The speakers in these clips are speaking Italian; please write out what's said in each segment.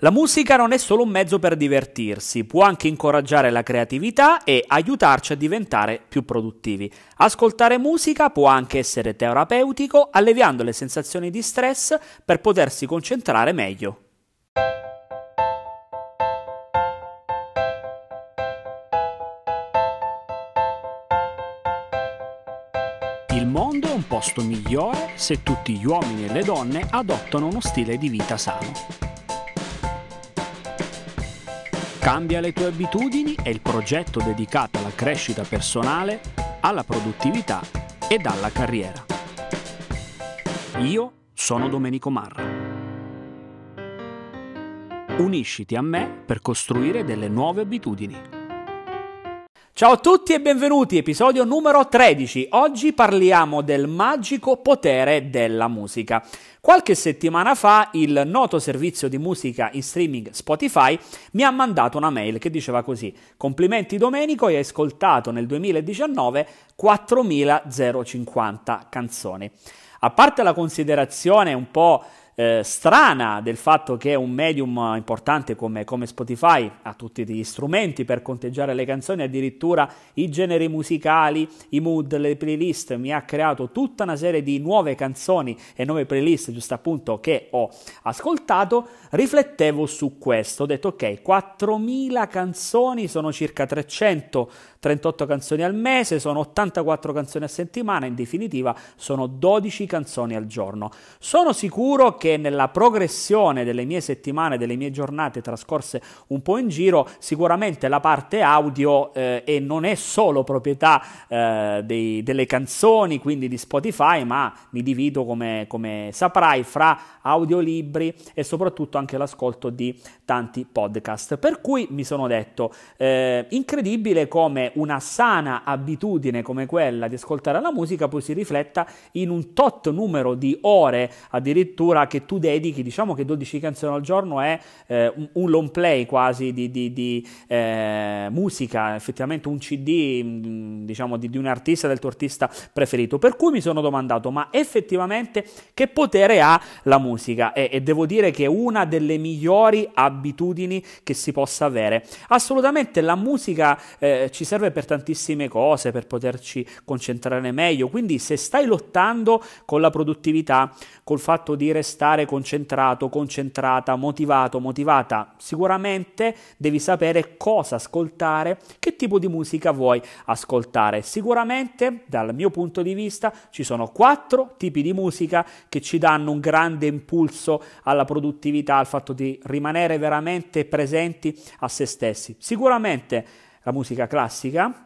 La musica non è solo un mezzo per divertirsi, può anche incoraggiare la creatività e aiutarci a diventare più produttivi. Ascoltare musica può anche essere terapeutico, alleviando le sensazioni di stress per potersi concentrare meglio. Il mondo è un posto migliore se tutti gli uomini e le donne adottano uno stile di vita sano. Cambia le tue abitudini è il progetto dedicato alla crescita personale, alla produttività ed alla carriera. Io sono Domenico Marra. Unisciti a me per costruire delle nuove abitudini. Ciao a tutti e benvenuti, episodio numero 13. Oggi parliamo del magico potere della musica. Qualche settimana fa il noto servizio di musica in streaming Spotify mi ha mandato una mail che diceva così: Complimenti Domenico, hai ascoltato nel 2019 4050 canzoni. A parte la considerazione un po' eh, strana del fatto che un medium importante come, come, Spotify ha tutti gli strumenti per conteggiare le canzoni, addirittura i generi musicali, i mood, le playlist, mi ha creato tutta una serie di nuove canzoni e nuove playlist, giusto appunto, che ho ascoltato, riflettevo su questo, ho detto ok, 4000 canzoni sono circa 338 canzoni al mese, sono 84 canzoni a settimana, in definitiva sono 12 canzoni al giorno. Sono sicuro che che nella progressione delle mie settimane, delle mie giornate trascorse un po' in giro, sicuramente la parte audio eh, e non è solo proprietà eh, dei, delle canzoni, quindi di Spotify, ma mi divido come, come saprai fra audiolibri e soprattutto anche l'ascolto di tanti podcast. Per cui mi sono detto, eh, incredibile come una sana abitudine come quella di ascoltare la musica poi si rifletta in un tot numero di ore addirittura che che tu dedichi, diciamo che 12 canzoni al giorno è eh, un, long play quasi di, di, di eh, musica, effettivamente un CD mm, diciamo di, di, un artista, del tuo artista preferito. Per cui mi sono domandato, ma effettivamente che potere ha la musica? E, e devo dire che è una delle migliori abitudini che si possa avere. Assolutamente la musica eh, ci serve per tantissime cose, per poterci concentrare meglio, quindi se stai lottando con la produttività, col fatto di restare stare concentrato, concentrata, motivato, motivata, sicuramente devi sapere cosa ascoltare, che tipo di musica vuoi ascoltare. Sicuramente, dal mio punto di vista, ci sono quattro tipi di musica che ci danno un grande impulso alla produttività, al fatto di rimanere veramente presenti a se stessi. Sicuramente la musica classica,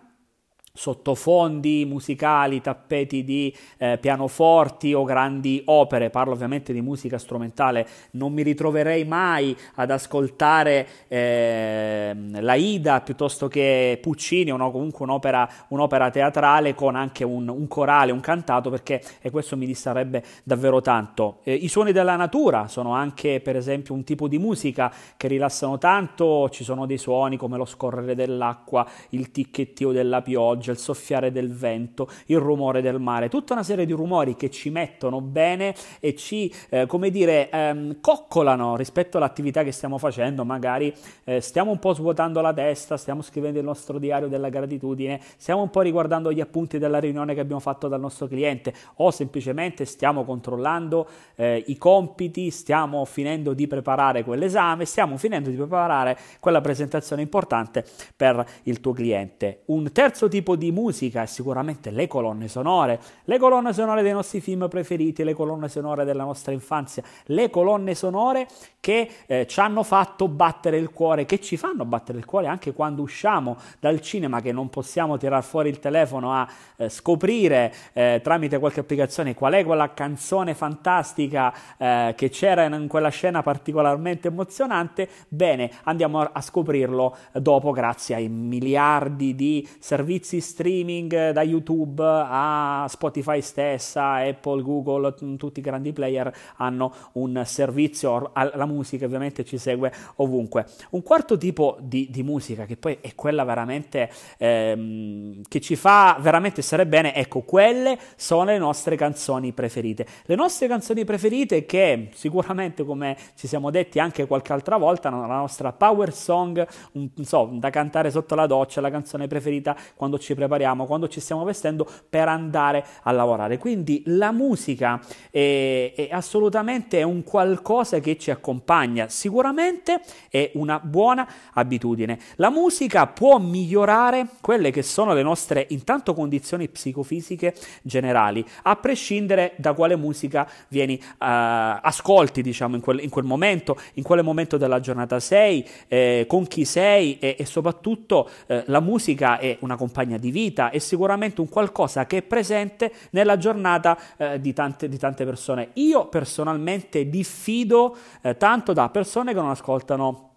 sottofondi musicali, tappeti di eh, pianoforti o grandi opere, parlo ovviamente di musica strumentale, non mi ritroverei mai ad ascoltare eh, la Ida piuttosto che Puccini o no, comunque un'opera, un'opera, teatrale con anche un, un, corale, un cantato, perché e questo mi distarebbe davvero tanto. Eh, I suoni della natura sono anche per esempio un tipo di musica che rilassano tanto, ci sono dei suoni come lo scorrere dell'acqua, il ticchettio della pioggia, pioggia, il soffiare del vento, il rumore del mare, tutta una serie di rumori che ci mettono bene e ci, eh, come dire, ehm, coccolano rispetto all'attività che stiamo facendo, magari eh, stiamo un po' svuotando la testa, stiamo scrivendo il nostro diario della gratitudine, stiamo un po' riguardando gli appunti della riunione che abbiamo fatto dal nostro cliente o semplicemente stiamo controllando eh, i compiti, stiamo finendo di preparare quell'esame, stiamo finendo di preparare quella presentazione importante per il tuo cliente. Un terzo tipo tipo di musica, sicuramente le colonne sonore, le colonne sonore dei nostri film preferiti, le colonne sonore della nostra infanzia, le colonne sonore che eh, ci hanno fatto battere il cuore, che ci fanno battere il cuore anche quando usciamo dal cinema, che non possiamo tirare fuori il telefono a eh, scoprire eh, tramite qualche applicazione qual è quella canzone fantastica eh, che c'era in quella scena particolarmente emozionante. Bene, andiamo a scoprirlo dopo grazie ai miliardi di servizi streaming da YouTube a Spotify stessa, Apple, Google, tutti i grandi player hanno un servizio, la musica ovviamente ci segue ovunque. Un quarto tipo di, di musica che poi è quella veramente ehm, che ci fa veramente stare bene, ecco, quelle sono le nostre canzoni preferite. Le nostre canzoni preferite che sicuramente come ci siamo detti anche qualche altra volta, la nostra power song, un, so, da cantare sotto la doccia, la canzone preferita quando ci prepariamo, quando ci stiamo vestendo per andare a lavorare. Quindi la musica è, è assolutamente un qualcosa che ci accompagna, sicuramente è una buona abitudine. La musica può migliorare quelle che sono le nostre intanto condizioni psicofisiche generali, a prescindere da quale musica vieni uh, ascolti, diciamo, in quel, in quel, momento, in quale momento della giornata sei, eh, con chi sei e, e soprattutto eh, la musica è una compagna di vita, è sicuramente un qualcosa che è presente nella giornata eh, di, tante, di, tante, persone. Io personalmente diffido eh, tanto da persone che non ascoltano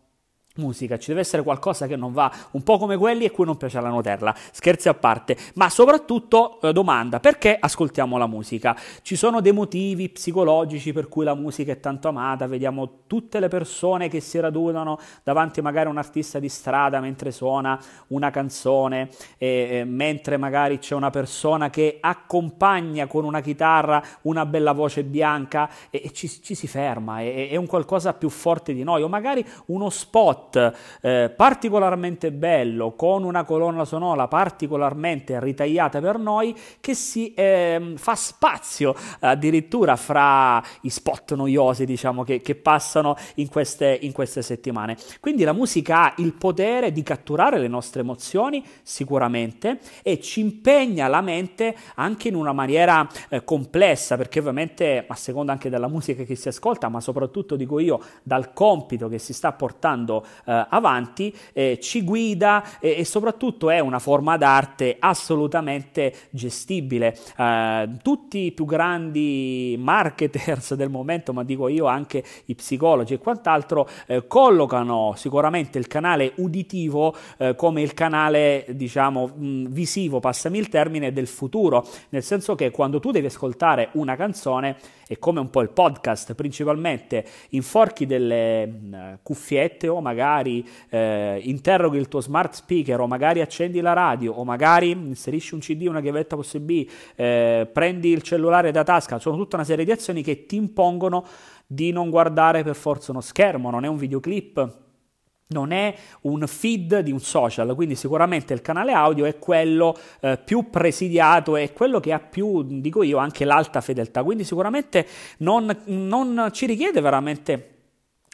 musica, ci deve essere qualcosa che non va, un po' come quelli a cui non piace la Nutella, scherzi a parte, ma soprattutto eh, domanda, perché ascoltiamo la musica? Ci sono dei motivi psicologici per cui la musica è tanto amata, vediamo tutte le persone che si radunano davanti magari a un artista di strada mentre suona una canzone, e, e, mentre magari c'è una persona che accompagna con una chitarra una bella voce bianca e, e ci, ci, si ferma, è, è un qualcosa più forte di noi, o magari uno spot spot eh, particolarmente bello con una colonna sonora particolarmente ritagliata per noi che si eh, fa spazio addirittura fra i spot noiosi diciamo che, che passano in queste, in queste settimane. Quindi la musica ha il potere di catturare le nostre emozioni sicuramente e ci impegna la mente anche in una maniera eh, complessa perché ovviamente a seconda anche della musica che si ascolta ma soprattutto dico io dal compito che si sta portando eh, avanti, eh, ci guida e, e, soprattutto è una forma d'arte assolutamente gestibile. Eh, tutti i più grandi marketers del momento, ma dico io anche i psicologi e quant'altro, eh, collocano sicuramente il canale uditivo eh, come il canale, diciamo, mh, visivo, passami il termine, del futuro, nel senso che quando tu devi ascoltare una canzone, è come un po' il podcast, principalmente inforchi delle mh, cuffiette o magari eh, interroghi il tuo smart speaker o magari accendi la radio o magari inserisci un CD, una chiavetta USB, eh, prendi il cellulare da tasca, sono tutta una serie di azioni che ti impongono di non guardare per forza uno schermo, non è un videoclip, non è un feed di un social, quindi sicuramente il canale audio è quello eh, più presidiato, è quello che ha più, dico io, anche l'alta fedeltà, quindi sicuramente non, non ci richiede veramente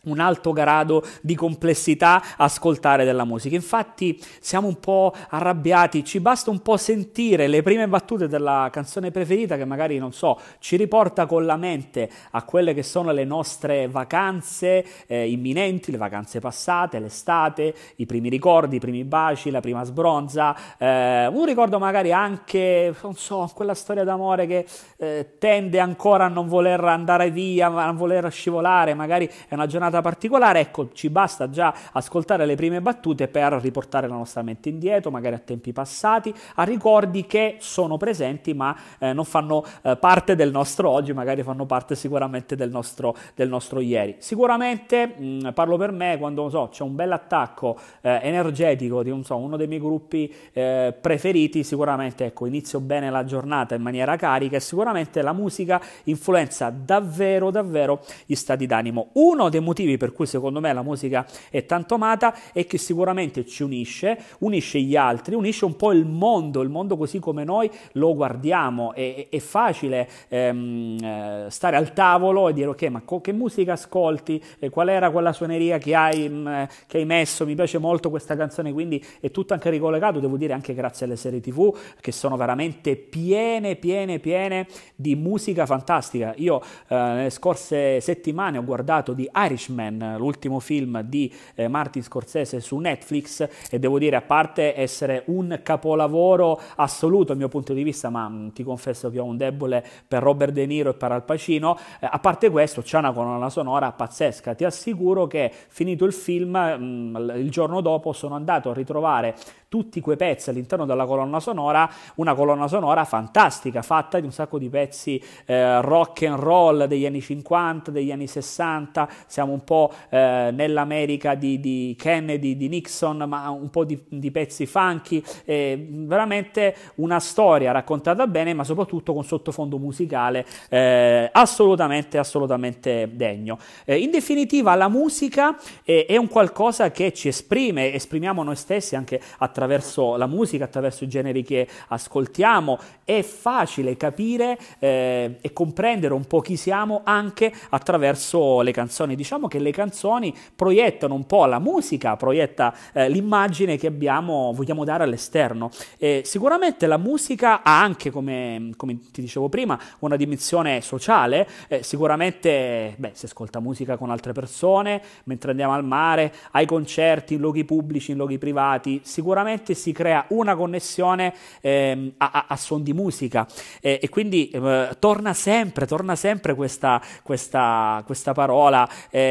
un alto grado di complessità ascoltare della musica. Infatti siamo un po' arrabbiati, ci basta un po' sentire le prime battute della canzone preferita che magari, non so, ci riporta con la mente a quelle che sono le nostre vacanze eh, imminenti, le vacanze passate, l'estate, i primi ricordi, i primi baci, la prima sbronza, eh, un ricordo magari anche, non so, quella storia d'amore che eh, tende ancora a non voler andare via, a non voler scivolare, magari è una giornata giornata particolare, ecco, ci basta già ascoltare le prime battute per riportare la nostra mente indietro, magari a tempi passati, a ricordi che sono presenti ma eh, non fanno eh, parte del nostro oggi, magari fanno parte sicuramente del nostro, del nostro ieri. Sicuramente, mh, parlo per me, quando so, c'è un bel attacco eh, energetico di so, uno dei miei gruppi eh, preferiti, sicuramente ecco, inizio bene la giornata in maniera carica e sicuramente la musica influenza davvero, davvero gli stati d'animo. Uno dei motivi motivi per cui secondo me la musica è tanto amata è che sicuramente ci unisce, unisce gli altri, unisce un po' il mondo, il mondo così come noi lo guardiamo. È, è facile ehm, eh, stare al tavolo e dire ok, ma co- che musica ascolti? E qual era quella suoneria che hai, mh, mm, che hai messo? Mi piace molto questa canzone, quindi è tutto anche ricollegato, devo dire anche grazie alle serie tv che sono veramente piene, piene, piene di musica fantastica. Io eh, nelle scorse settimane ho guardato di Irish Irishman, l'ultimo film di eh, Martin Scorsese su Netflix e devo dire a parte essere un capolavoro assoluto dal mio punto di vista, ma mh, mm, ti confesso che ho un debole per Robert De Niro e per Al Pacino, eh, a parte questo c'è una colonna sonora pazzesca, ti assicuro che finito il film, mh, mm, il giorno dopo sono andato a ritrovare tutti quei pezzi all'interno della colonna sonora, una colonna sonora fantastica, fatta di un sacco di pezzi eh, rock and roll degli anni 50, degli anni 60, siamo un po' eh, nell'America di, di, Kennedy, di Nixon, ma un po' di, di pezzi funky, eh, veramente una storia raccontata bene, ma soprattutto con sottofondo musicale eh, assolutamente, assolutamente degno. Eh, in definitiva, la musica è un qualcosa che ci esprime, esprimiamo noi stessi anche attraverso attraverso la musica, attraverso i generi che ascoltiamo, è facile capire eh, e comprendere un po' chi siamo anche attraverso le canzoni. Diciamo che le canzoni proiettano un po' la musica, proietta eh, l'immagine che abbiamo, vogliamo dare all'esterno. E sicuramente la musica ha anche, come, come, ti dicevo prima, una dimensione sociale. Eh, sicuramente beh, si ascolta musica con altre persone, mentre andiamo al mare, ai concerti, in luoghi pubblici, in luoghi privati, sicuramente si crea una connessione eh, a, a, a, suon di musica eh, e quindi eh, torna sempre, torna sempre questa, questa, questa parola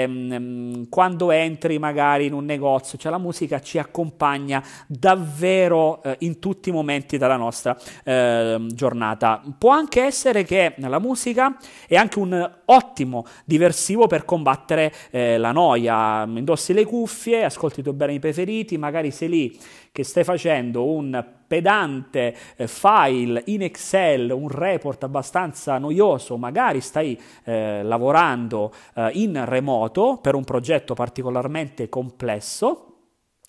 ehm, quando entri magari in un negozio, cioè la musica ci accompagna davvero eh, in tutti i momenti della nostra ehm, giornata. Può anche essere che la musica è anche un ottimo diversivo per combattere eh, la noia, indossi le cuffie, ascolti i tuoi brani preferiti, magari sei lì che stai facendo un pedante eh, file in Excel, un report abbastanza noioso, magari stai eh, lavorando eh, in remoto per un progetto particolarmente complesso,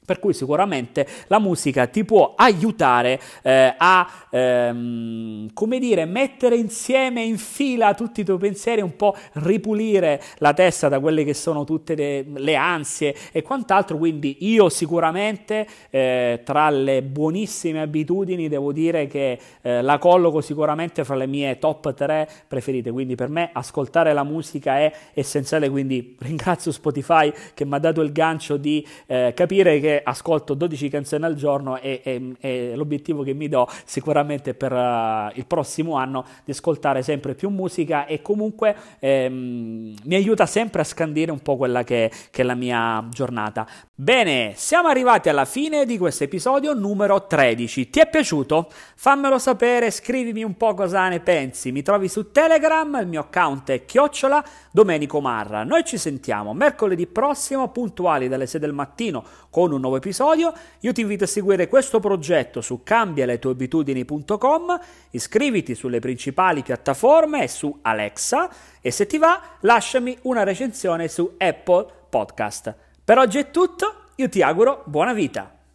per cui sicuramente la musica ti può aiutare eh, a, ehm, come dire, mettere insieme in fila tutti i tuoi pensieri, un po' ripulire la testa da quelle che sono tutte le, le ansie e quant'altro. Quindi io sicuramente eh, tra le buonissime abitudini devo dire che eh, la colloco sicuramente fra le mie top 3 preferite. Quindi per me ascoltare la musica è essenziale. Quindi ringrazio Spotify che mi ha dato il gancio di eh, capire che ascolto 12 canzoni al giorno e, e, e l'obiettivo che mi do sicuramente per uh, il prossimo anno di ascoltare sempre più musica e comunque ehm, mi aiuta sempre a scandire un po' quella che, che è la mia giornata. Bene, siamo arrivati alla fine di questo episodio numero 13. Ti è piaciuto? Fammelo sapere, scrivimi un po' cosa ne pensi. Mi trovi su Telegram, il mio account è chiocciola Domenico Marra. Noi ci sentiamo mercoledì prossimo, puntuali dalle 6 del mattino, con un nuovo episodio. Io ti invito a seguire questo progetto su cambialetueabitudini.com, iscriviti sulle principali piattaforme e su Alexa e se ti va lasciami una recensione su Apple Podcast. Per oggi è tutto, io ti auguro buona vita.